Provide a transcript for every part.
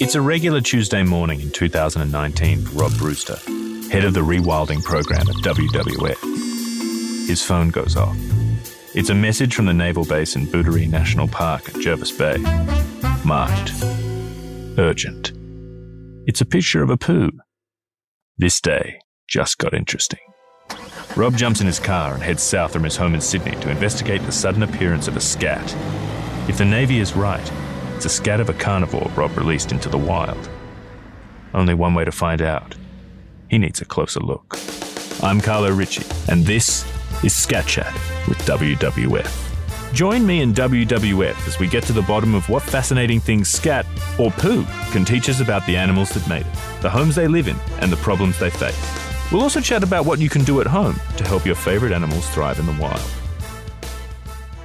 It's a regular Tuesday morning in 2019 for Rob Brewster, head of the rewilding program at WWF. His phone goes off. It's a message from the naval base in Booderee National Park at Jervis Bay. Marked urgent. It's a picture of a poo. This day just got interesting. Rob jumps in his car and heads south from his home in Sydney to investigate the sudden appearance of a scat. If the Navy is right, it's a scat of a carnivore Rob released into the wild. Only one way to find out. He needs a closer look. I'm Carlo Ritchie, and this is Scat Chat with WWF. Join me in WWF as we get to the bottom of what fascinating things scat, or poo, can teach us about the animals that made it, the homes they live in, and the problems they face. We'll also chat about what you can do at home to help your favourite animals thrive in the wild.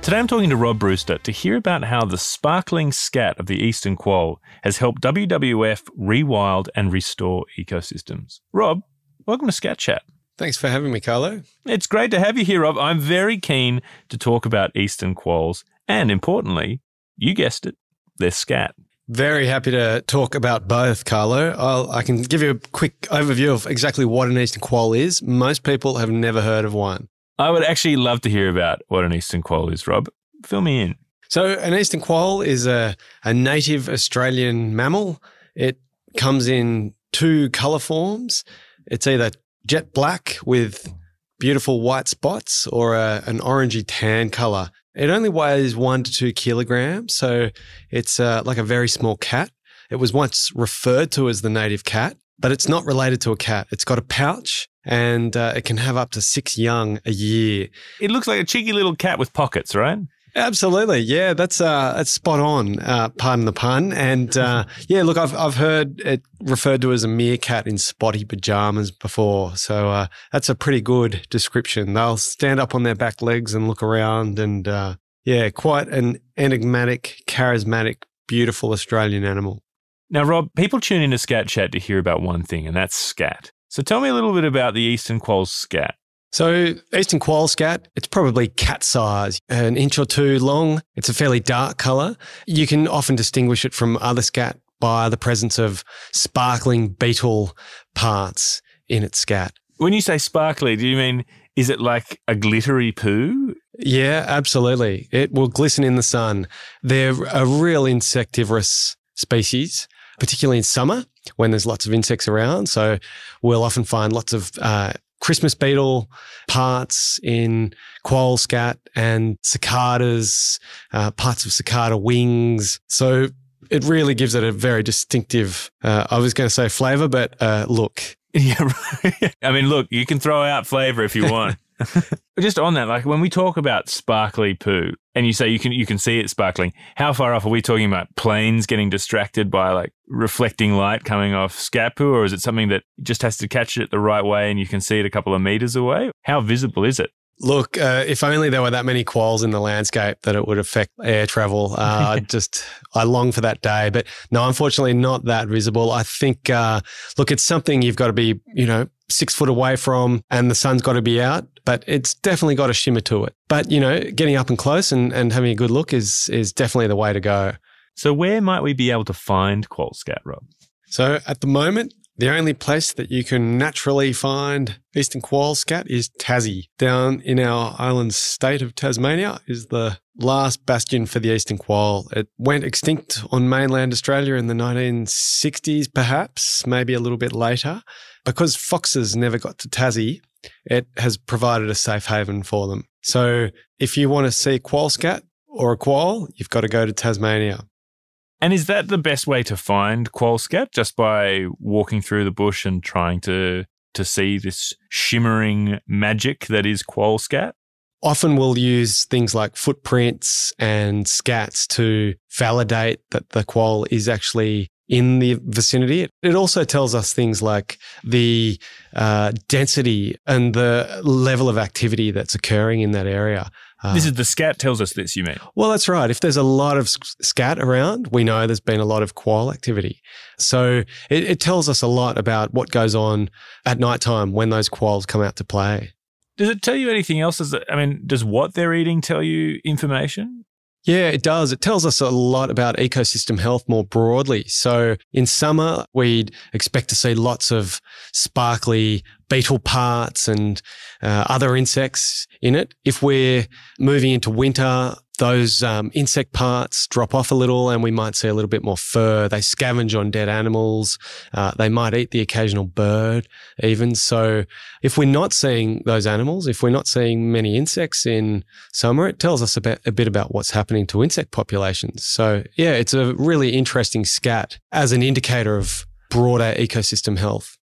Today I'm talking to Rob Brewster to hear about how the sparkling scat of the eastern quoll has helped WWF rewild and restore ecosystems. Rob, welcome to Scat Chat. Thanks for having me, Carlo. It's great to have you here, Rob. I'm very keen to talk about eastern quolls and, importantly, you guessed it, they're scat. Very happy to talk about both, Carlo. I'll, I can give you a quick overview of exactly what an eastern quoll is. Most people have never heard of one. I would actually love to hear about what an eastern quoll is, Rob. Fill me in. So, an eastern quoll is a, a native Australian mammal. It comes in two colour forms. It's either jet black with beautiful white spots or a, an orangey tan colour. It only weighs one to two kilograms, so it's uh, like a very small cat. It was once referred to as the native cat, but it's not related to a cat. It's got a pouch and uh, it can have up to six young a year. It looks like a cheeky little cat with pockets, right? Absolutely, yeah, that's uh, that's spot on. Uh, pardon the pun. And uh, yeah, look, I've I've heard it referred to as a meerkat in spotty pajamas before, so uh, that's a pretty good description. They'll stand up on their back legs and look around, and uh, yeah, quite an enigmatic, charismatic, beautiful Australian animal. Now, Rob, people tune into Scat Chat to hear about one thing, and that's scat. So tell me a little bit about the eastern quoll's scat. So, eastern quoll scat, it's probably cat size, an inch or two long. It's a fairly dark color. You can often distinguish it from other scat by the presence of sparkling beetle parts in its scat. When you say sparkly, do you mean is it like a glittery poo? Yeah, absolutely. It will glisten in the sun. They're a real insectivorous species, particularly in summer when there's lots of insects around. So we'll often find lots of uh, Christmas beetle parts in quoll scat and cicadas, uh, parts of cicada wings. So it really gives it a very distinctive, uh, I was going to say flavor, but uh, look. Yeah, I mean, look, you can throw out flavor if you want. Just on that, like when we talk about sparkly poo, and you say you can you can see it sparkling, how far off are we talking about? Planes getting distracted by like reflecting light coming off scat poo, or is it something that just has to catch it the right way and you can see it a couple of meters away? How visible is it? Look, uh, if only there were that many quolls in the landscape that it would affect air travel. Uh, just, I long for that day. But no, unfortunately, not that visible. I think, uh, look, it's something you've got to be, you know, six foot away from and the sun's got to be out, but it's definitely got a shimmer to it. But, you know, getting up and close and, and having a good look is, is definitely the way to go. So, where might we be able to find quoll scat, Rob? So, at the moment, the only place that you can naturally find eastern quoll scat is Tassie. Down in our island state of Tasmania is the last bastion for the eastern quoll. It went extinct on mainland Australia in the 1960s, perhaps, maybe a little bit later. Because foxes never got to Tassie, it has provided a safe haven for them. So if you want to see quoll scat or a quoll, you've got to go to Tasmania. And is that the best way to find quoll scat? Just by walking through the bush and trying to to see this shimmering magic that is quoll scat? Often we'll use things like footprints and scats to validate that the quoll is actually in the vicinity. It also tells us things like the uh, density and the level of activity that's occurring in that area. Uh, this is the scat tells us this, you mean? Well, that's right. If there's a lot of scat around, we know there's been a lot of quoll activity. So it, it tells us a lot about what goes on at night time when those quolls come out to play. Does it tell you anything else? Is it, I mean, does what they're eating tell you information? Yeah, it does. It tells us a lot about ecosystem health more broadly. So in summer, we'd expect to see lots of sparkly beetle parts and uh, other insects in it. If we're moving into winter, those um, insect parts drop off a little and we might see a little bit more fur. They scavenge on dead animals. Uh, they might eat the occasional bird even. So if we're not seeing those animals, if we're not seeing many insects in summer, it tells us a bit, a bit about what's happening to insect populations. So yeah, it's a really interesting scat as an indicator of broader ecosystem health.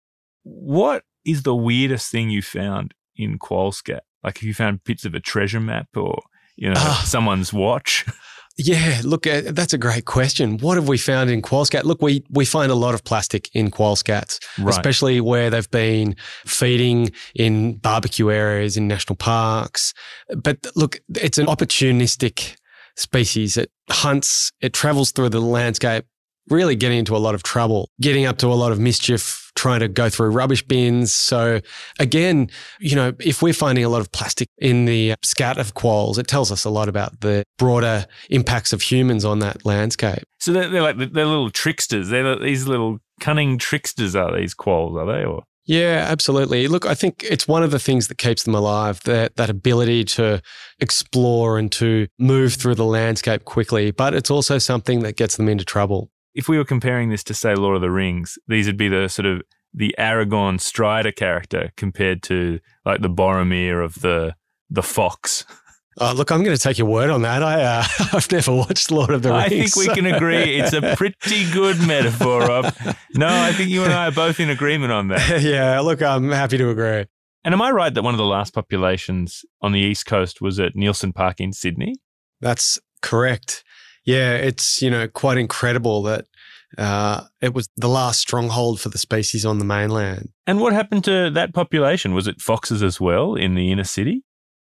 What is the weirdest thing you found in quoll scat? Like have you found bits of a treasure map or you know, uh, someone's watch? Yeah, look, uh, that's a great question. What have we found in quoll scat? Look, we we find a lot of plastic in quoll scats, right. especially where they've been feeding in barbecue areas in national parks. But look, it's an opportunistic species. It hunts, it travels through the landscape, really getting into a lot of trouble, getting up to a lot of mischief trying to go through rubbish bins. So again, you know, if we're finding a lot of plastic in the scat of quolls, it tells us a lot about the broader impacts of humans on that landscape. So they're, they're like they're little tricksters. They're these little cunning tricksters. Are these quolls? Are they or? Yeah, absolutely. Look, I think it's one of the things that keeps them alive, that that ability to explore and to move through the landscape quickly, but it's also something that gets them into trouble if we were comparing this to say Lord of the Rings, these would be the sort of the Aragorn Strider character compared to like the Boromir of the the fox. Oh, look, I'm going to take your word on that. I, uh, I've never watched Lord of the Rings. I think we can agree it's a pretty good metaphor. Of no, I think you and I are both in agreement on that. yeah, look, I'm happy to agree. And am I right that one of the last populations on the east coast was at Nielsen Park in Sydney? That's correct. Yeah, it's you know quite incredible that uh, it was the last stronghold for the species on the mainland. And what happened to that population? Was it foxes as well in the inner city?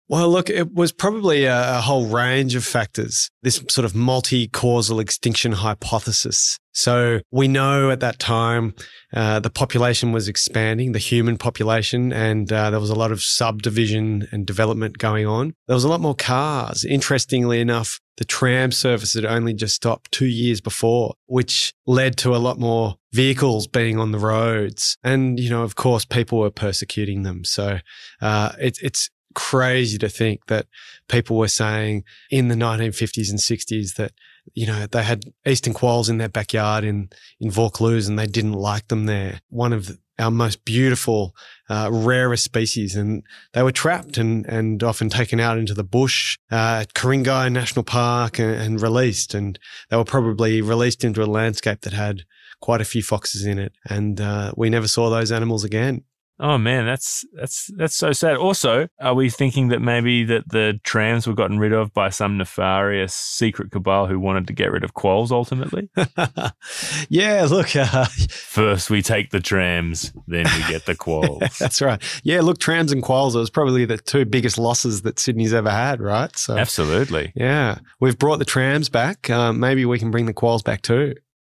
Well, look, it was probably a, a whole range of factors, this sort of multi causal extinction hypothesis. So we know at that time uh, the population was expanding, the human population, and uh, there was a lot of subdivision and development going on. There was a lot more cars. Interestingly enough, the tram service had only just stopped two years before, which led to a lot more vehicles being on the roads. And, you know, of course, people were persecuting them. So uh, it, it's crazy to think that people were saying in the 1950s and 60s that you know they had eastern quolls in their backyard in in Vaucluse and they didn't like them there. One of our most beautiful, uh, rarest species, and they were trapped and and often taken out into the bush uh, at Ku-ring-gai National Park and, and released, and they were probably released into a landscape that had quite a few foxes in it, and uh, we never saw those animals again. Oh man, that's that's that's so sad. Also, are we thinking that maybe that the trams were gotten rid of by some nefarious secret cabal who wanted to get rid of quolls ultimately? yeah, look. Uh, First we take the trams, then we get the quolls. that's right. Yeah, look, trams and quolls. It was probably the two biggest losses that Sydney's ever had, right? So absolutely. Yeah, we've brought the trams back. Um, maybe we can bring the quolls back too.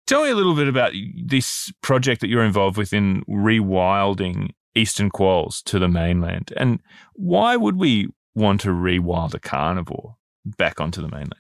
Tell me a little bit about this project that you're involved with in rewilding eastern quolls to the mainland. And why would we want to rewild a carnivore back onto the mainland?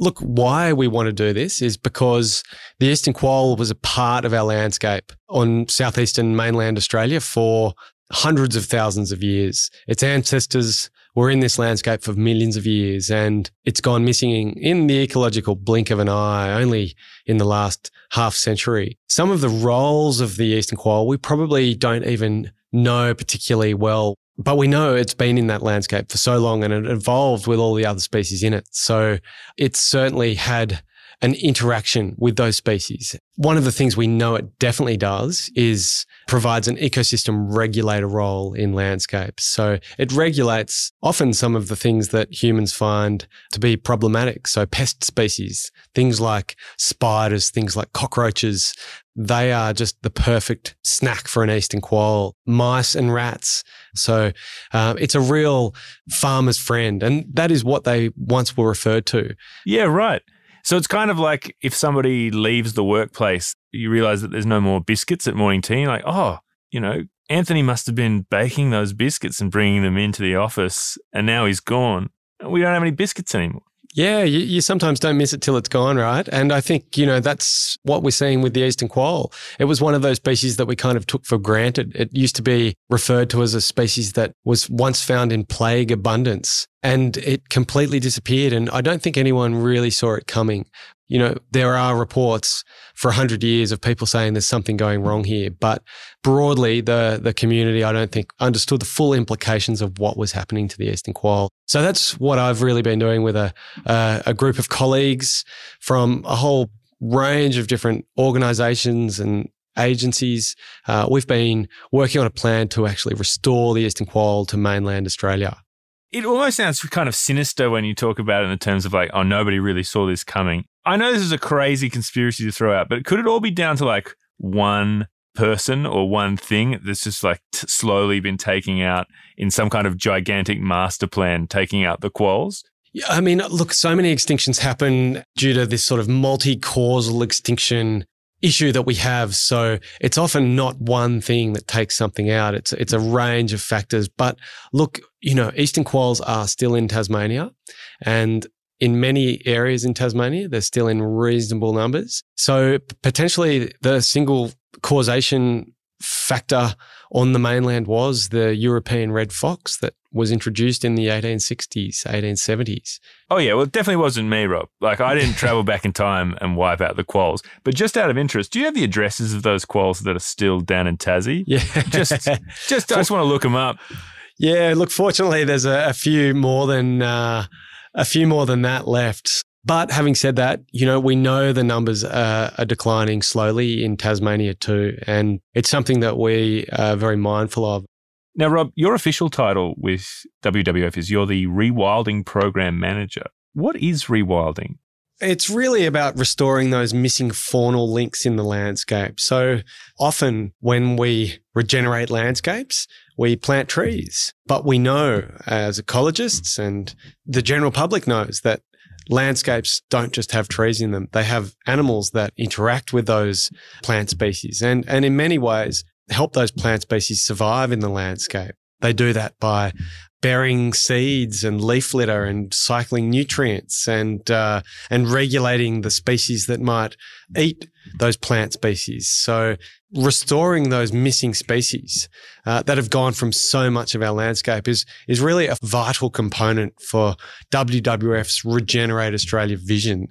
Look, why we want to do this is because the eastern quoll was a part of our landscape on southeastern mainland Australia for hundreds of thousands of years. Its ancestors were in this landscape for millions of years and it's gone missing in the ecological blink of an eye only in the last half century. Some of the roles of the eastern quoll we probably don't even know particularly well, but we know it's been in that landscape for so long and it evolved with all the other species in it. So it's certainly had an interaction with those species. One of the things we know it definitely does is provides an ecosystem regulator role in landscapes. So it regulates often some of the things that humans find to be problematic. So pest species, things like spiders, things like cockroaches, they are just the perfect snack for an eastern quoll. Mice and rats. So uh, it's a real farmer's friend. And that is what they once were referred to. Yeah, right. So it's kind of like if somebody leaves the workplace, you realize that there's no more biscuits at morning tea. Like, oh, you know, Anthony must have been baking those biscuits and bringing them into the office, and now he's gone. We don't have any biscuits anymore. Yeah, you, you, sometimes don't miss it till it's gone, right? And I think, you know, that's what we're seeing with the eastern quoll. It was one of those species that we kind of took for granted. It used to be referred to as a species that was once found in plague abundance and it completely disappeared. And I don't think anyone really saw it coming. You know, there are reports for 100 years of people saying there's something going wrong here. But broadly, the, the community, I don't think, understood the full implications of what was happening to the eastern quoll. So that's what I've really been doing with a, uh, a group of colleagues from a whole range of different organizations and agencies. Uh, we've been working on a plan to actually restore the eastern quoll to mainland Australia it almost sounds kind of sinister when you talk about it in terms of like, oh, nobody really saw this coming. I know this is a crazy conspiracy to throw out, but could it all be down to like one person or one thing that's just like t- slowly been taking out in some kind of gigantic master plan, taking out the quolls? Yeah, I mean, look, so many extinctions happen due to this sort of multi causal extinction issue that we have. So it's often not one thing that takes something out. It's it's a range of factors. But look, you know, eastern quolls are still in Tasmania, and in many areas in Tasmania, they're still in reasonable numbers. So potentially, the single causation factor on the mainland was the European red fox that was introduced in the 1860s, 1870s. Oh, yeah. Well, it definitely wasn't me, Rob. Like, I didn't travel back in time and wipe out the quolls. But just out of interest, do you have the addresses of those quolls that are still down in Tassie? Yeah. Just, just, I just want to look them up. Yeah. Look, fortunately, there's a, a few more than, uh, a few more than that left. But having said that, you know, we know the numbers are, are, declining slowly in Tasmania too. And it's something that we are very mindful of. Now, Rob, your official title with WWF is you're the Rewilding Program Manager. What is rewilding? It's really about restoring those missing faunal links in the landscape. So often when we regenerate landscapes, we plant trees. But we know as ecologists and the general public knows that landscapes don't just have trees in them. They have animals that interact with those plant species and, and in many ways help those plant species survive in the landscape. They do that by burying seeds and leaf litter and cycling nutrients and uh, and regulating the species that might eat those plant species. So restoring those missing species uh, that have gone from so much of our landscape is is really a vital component for WWF's Regenerate Australia vision.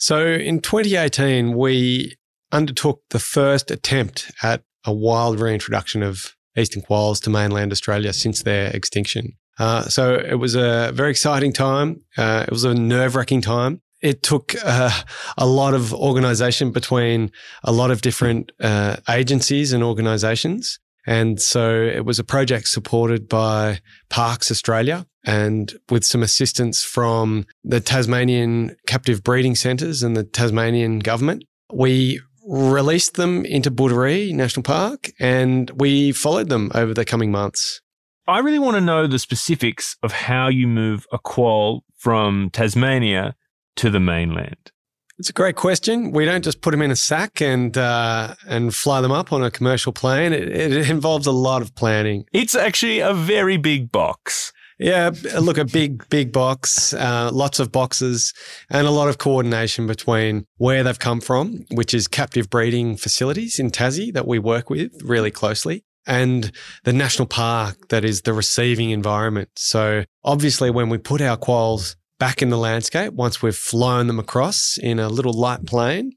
So in 2018, we undertook the first attempt at a wild reintroduction of eastern quolls to mainland Australia since their extinction. Uh, so it was a very exciting time. Uh, it was a nerve wracking time. It took uh, a lot of organisation between a lot of different uh, agencies and organisations. And so it was a project supported by Parks Australia and with some assistance from the Tasmanian captive breeding centres and the Tasmanian government. We released them into Booderee National Park and we followed them over the coming months. I really want to know the specifics of how you move a quoll from Tasmania to the mainland. It's a great question. We don't just put them in a sack and uh, and fly them up on a commercial plane. It, it involves a lot of planning. It's actually a very big box. Yeah, look, a big, big box, uh, lots of boxes, and a lot of coordination between where they've come from, which is captive breeding facilities in Tassie that we work with really closely, and the national park that is the receiving environment. So obviously, when we put our quolls back in the landscape once we've flown them across in a little light plane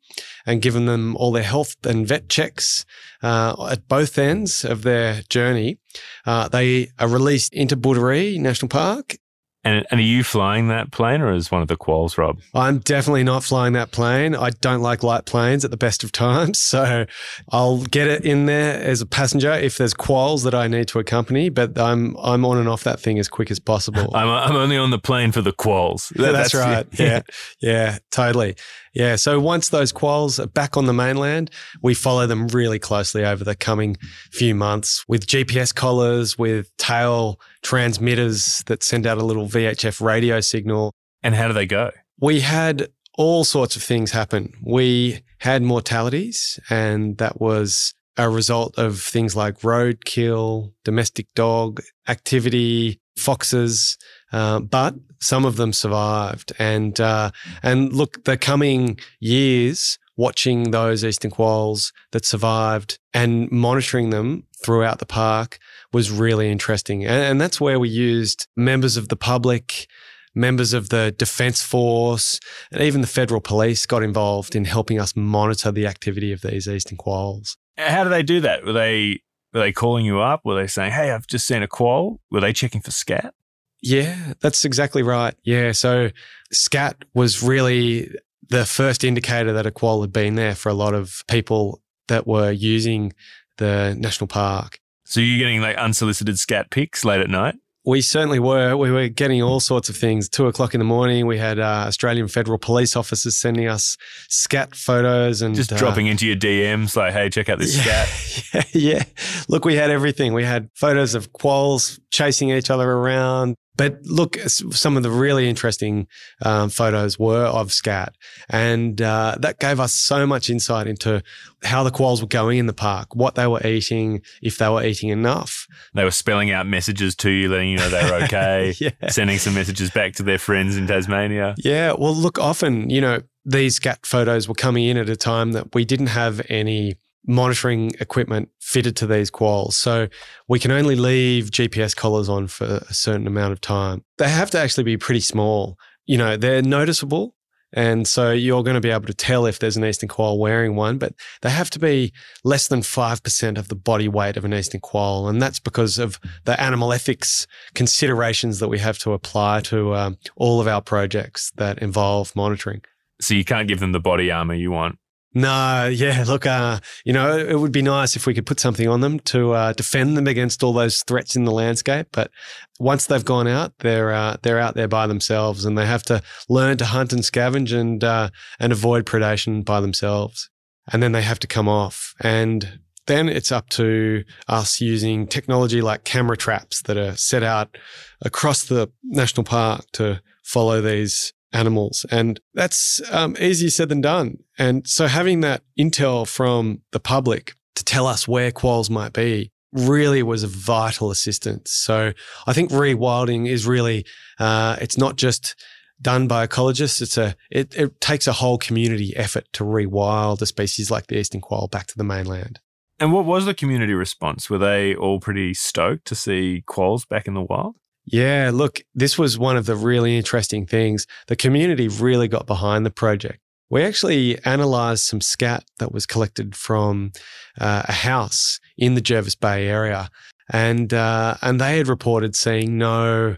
and given them all their health and vet checks uh, at both ends of their journey. Uh, they are released into Booderee National Park and, and, are you flying that plane or is one of the quolls, Rob? I'm definitely not flying that plane. I don't like light planes at the best of times. So I'll get it in there as a passenger if there's quolls that I need to accompany, but I'm I'm on and off that thing as quick as possible. I'm, I'm only on the plane for the. That, that's, that's, right. yeah. yeah, totally. Yeah. So once those quolls are back on the mainland, we follow them really closely over the coming few months with GPS collars, with tail transmitters that send out a little VHF radio signal. And how do they go? We had all sorts of things happen. We had mortalities, and that was a result of things like roadkill, domestic dog activity, foxes, uh, but some of them survived. And uh, and look, the coming years, watching those eastern quolls that survived and monitoring them throughout the park was really interesting. And, and that's where we used members of the public members of the Defence Force, and even the federal police got involved in helping us monitor the activity of these eastern quolls. How do they do that? Were they were they calling you up? Were they saying, "Hey, I've just seen a quoll"? Were they checking for scat? Yeah, that's exactly right. Yeah, so scat was really the first indicator that a quoll had been there for a lot of people that were using the national park. So you're getting like unsolicited scat pics late at night? We certainly were. We were getting all sorts of things. Two o'clock in the morning, we had uh, Australian federal police officers sending us scat photos and just uh, dropping into your DMs like, "Hey, check out this yeah, scat." yeah, yeah. Look, we had everything. We had photos of quolls chasing each other around. But look, some of the really interesting um, photos were of scat, and uh, that gave us so much insight into how the quolls were going in the park, what they were eating, if they were eating enough. They were spelling out messages to you, letting you know they were okay, yeah. sending some messages back to their friends in Tasmania. Yeah, well, look, often you know these scat photos were coming in at a time that we didn't have any monitoring equipment fitted to these quolls. So we can only leave GPS collars on for a certain amount of time. They have to actually be pretty small. You know, they're noticeable. And so you're going to be able to tell if there's an eastern quoll wearing one, but they have to be less than 5% of the body weight of an eastern quoll. And that's because of the animal ethics considerations that we have to apply to um, all of our projects that involve monitoring. So you can't give them the body armor you want. No, yeah. Look, uh, you know, it would be nice if we could put something on them to uh, defend them against all those threats in the landscape. But once they've gone out, they're uh, they're out there by themselves, and they have to learn to hunt and scavenge and uh, and avoid predation by themselves. And then they have to come off, and then it's up to us using technology like camera traps that are set out across the national park to follow these animals. And that's um, easier said than done. And so having that intel from the public to tell us where quolls might be really was a vital assistance. So I think rewilding is really, uh, it's not just done by ecologists. It's a, it, it takes a whole community effort to rewild a species like the eastern quoll back to the mainland. And what was the community response? Were they all pretty stoked to see quolls back in the wild? Yeah, look, this was one of the really interesting things. The community really got behind the project. We actually analysed some scat that was collected from uh, a house in the Jervis Bay area, and uh, and they had reported seeing no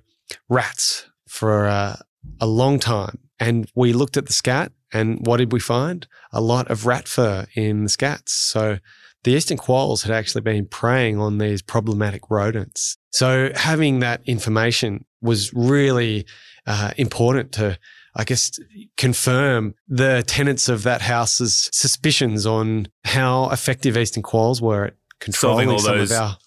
rats for uh, a long time. And we looked at the scat, and what did we find? A lot of rat fur in the scats. So the eastern quolls had actually been preying on these problematic rodents. So having that information was really uh, important to, I guess, confirm the tenants of that house's suspicions on how effective eastern quolls were at controlling all some those of our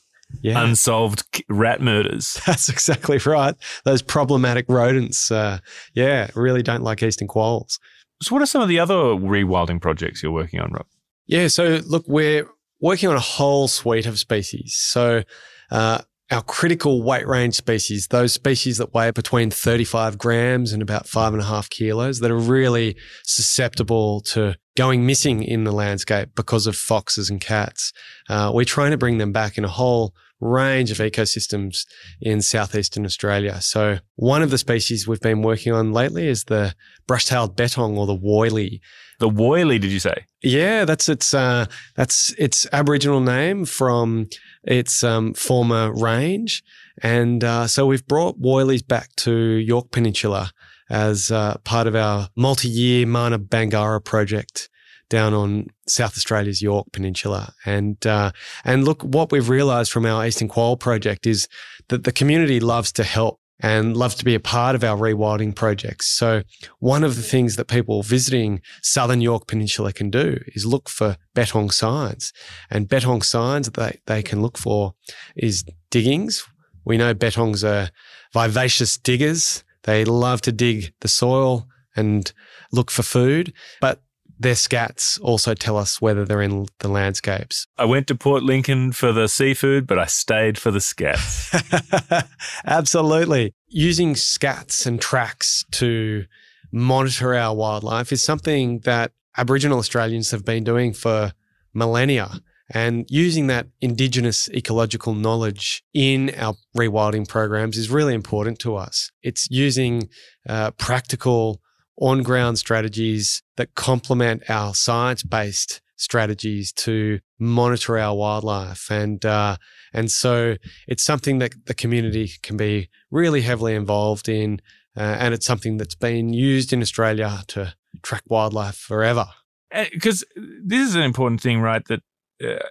yeah. unsolved rat murders. That's exactly right. Those problematic rodents, uh, yeah, really don't like eastern quolls. So, what are some of the other rewilding projects you're working on, Rob? Yeah, so look, we're working on a whole suite of species. So, uh, our critical weight range species, those species that weigh between 35 grams and about five and a half kilos, that are really susceptible to going missing in the landscape because of foxes and cats. Uh, we're trying to bring them back in a whole range of ecosystems in southeastern Australia. So one of the species we've been working on lately is the brush-tailed bettong or the woylie. The woylie, did you say? Yeah, that's its uh, that's its Aboriginal name from its um, former range, and uh, so we've brought woylies back to Yorke Peninsula as uh, part of our multi-year Marna Banggara project down on South Australia's Yorke Peninsula. And uh, and look, what we've realised from our Eastern Quoll project is that the community loves to help and love to be a part of our rewilding projects. So one of the things that people visiting southern Yorke Peninsula can do is look for Bettong signs. And Bettong signs that they, they can look for is diggings. We know Bettongs are vivacious diggers. They love to dig the soil and look for food. But their scats also tell us whether they're in the landscapes. I went to Port Lincoln for the seafood, but I stayed for the scats. Absolutely. Using scats and tracks to monitor our wildlife is something that Aboriginal Australians have been doing for millennia. And using that Indigenous ecological knowledge in our rewilding programs is really important to us. It's using uh, practical on ground strategies that complement our science based strategies to monitor our wildlife. And, uh, and so it's something that the community can be really heavily involved in. Uh, and it's something that's been used in Australia to track wildlife forever. Because uh, this is an important thing, right? That uh,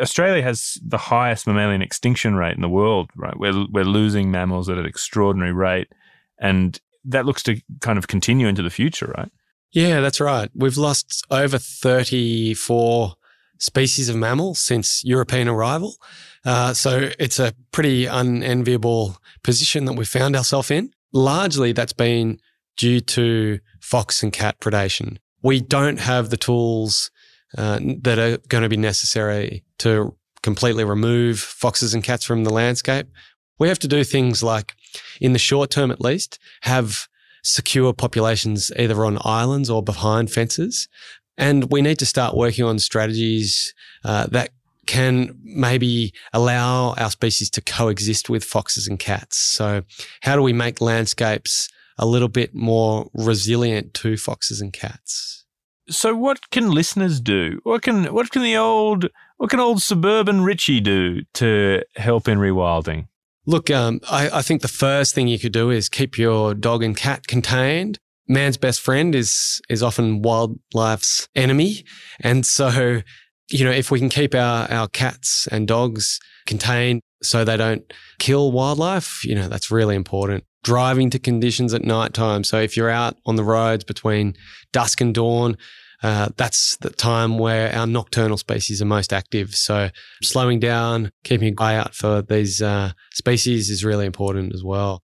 Australia has the highest mammalian extinction rate in the world, right? We're, we're losing mammals at an extraordinary rate. And that looks to kind of continue into the future, right? Yeah, that's right. We've lost over 34 species of mammals since European arrival. Uh, so it's a pretty unenviable position that we found ourselves in. Largely, that's been due to fox and cat predation. We don't have the tools uh, that are going to be necessary to completely remove foxes and cats from the landscape. We have to do things like, in the short term at least, have secure populations either on islands or behind fences. And we need to start working on strategies uh, that can maybe allow our species to coexist with foxes and cats. So, how do we make landscapes a little bit more resilient to foxes and cats? So, what can listeners do? What can what can the old what can old suburban Ritchie do to help in rewilding? Look, um, I, I think the first thing you could do is keep your dog and cat contained. Man's best friend is is often wildlife's enemy, and so you know if we can keep our our cats and dogs contained so they don't kill wildlife, you know that's really important. Driving to conditions at night time. So if you're out on the roads between dusk and dawn, uh, that's the time where our nocturnal species are most active. So slowing down, keeping an eye out for these uh, species is really important as well.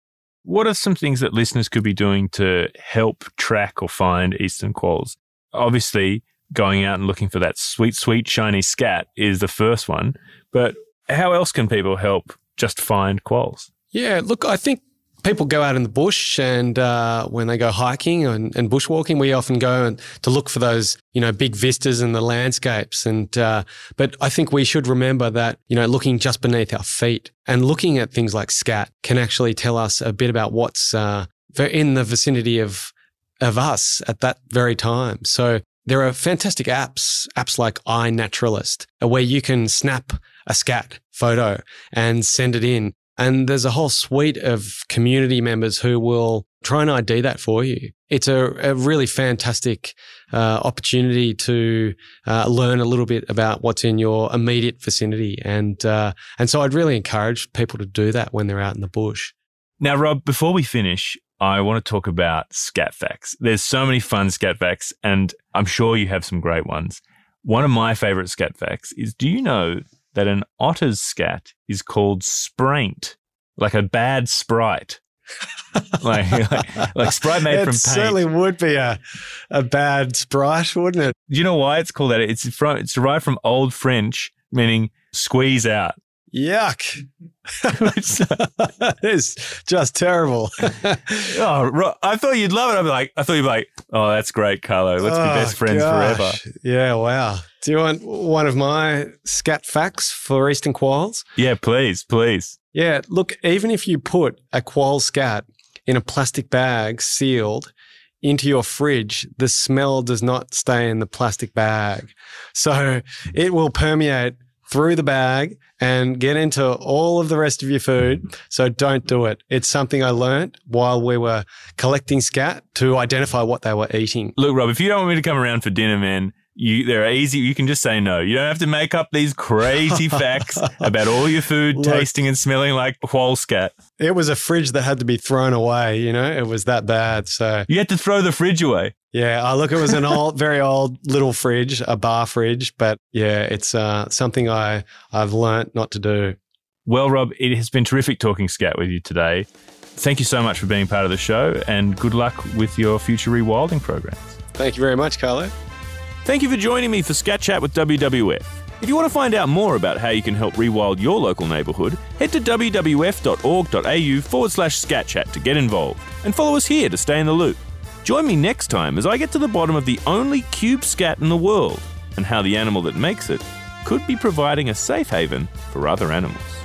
What are some things that listeners could be doing to help track or find eastern quolls? Obviously, going out and looking for that sweet, sweet, shiny scat is the first one. But how else can people help just find quolls? Yeah, look, I think people go out in the bush and uh, when they go hiking and, and, bushwalking, we often go and, to look for those, you know, big vistas and the landscapes. And uh, but I think we should remember that, you know, looking just beneath our feet and looking at things like scat can actually tell us a bit about what's uh, in the vicinity of of us at that very time. So there are fantastic apps, apps like iNaturalist, where you can snap a scat photo and send it in and there's a whole suite of community members who will try and ID that for you. It's a, a really fantastic uh, opportunity to uh, learn a little bit about what's in your immediate vicinity, and uh, and so I'd really encourage people to do that when they're out in the bush. Now, Rob, before we finish, I want to talk about scat facts. There's so many fun scat facts, and I'm sure you have some great ones. One of my favorite scat facts is: Do you know that an otter's scat is called spraint, like a bad sprite. like, like, like sprite made it from paint. It certainly would be a a bad sprite, wouldn't it? Do you know why it's called that? It's from it's derived from Old French, meaning squeeze out. Yuck! it's uh, just terrible. oh, I thought you'd love it. I'd be like, I thought you'd be like, oh, that's great, Carlo. Let's oh, be best friends gosh. forever. Yeah, wow. Do you want one of my scat facts for Eastern quolls? Yeah, please, please. Yeah, look, even if you put a quoll scat in a plastic bag sealed into your fridge, the smell does not stay in the plastic bag. So it will permeate through the bag and get into all of the rest of your food. So don't do it. It's something I learned while we were collecting scat to identify what they were eating. Look, Rob, if you don't want me to come around for dinner, man, you they're easy. You can just say no. You don't have to make up these crazy facts about all your food Look, tasting and smelling like quoll scat. It was a fridge that had to be thrown away. You know, it was that bad. So you had to throw the fridge away. Yeah, I look, it was an old, very old little fridge, a bar fridge, but yeah, it's uh, something I I've learnt not to do. Well, Rob, it has been terrific talking scat with you today. Thank you so much for being part of the show, and good luck with your future rewilding programs. Thank you very much, Carlo. Thank you for joining me for Scat Chat with WWF. If you want to find out more about how you can help rewild your local neighbourhood, head to wwf.org.au forward slash scatchat to get involved. And follow us here to stay in the loop. Join me next time as I get to the bottom of the only cube scat in the world and how the animal that makes it could be providing a safe haven for other animals.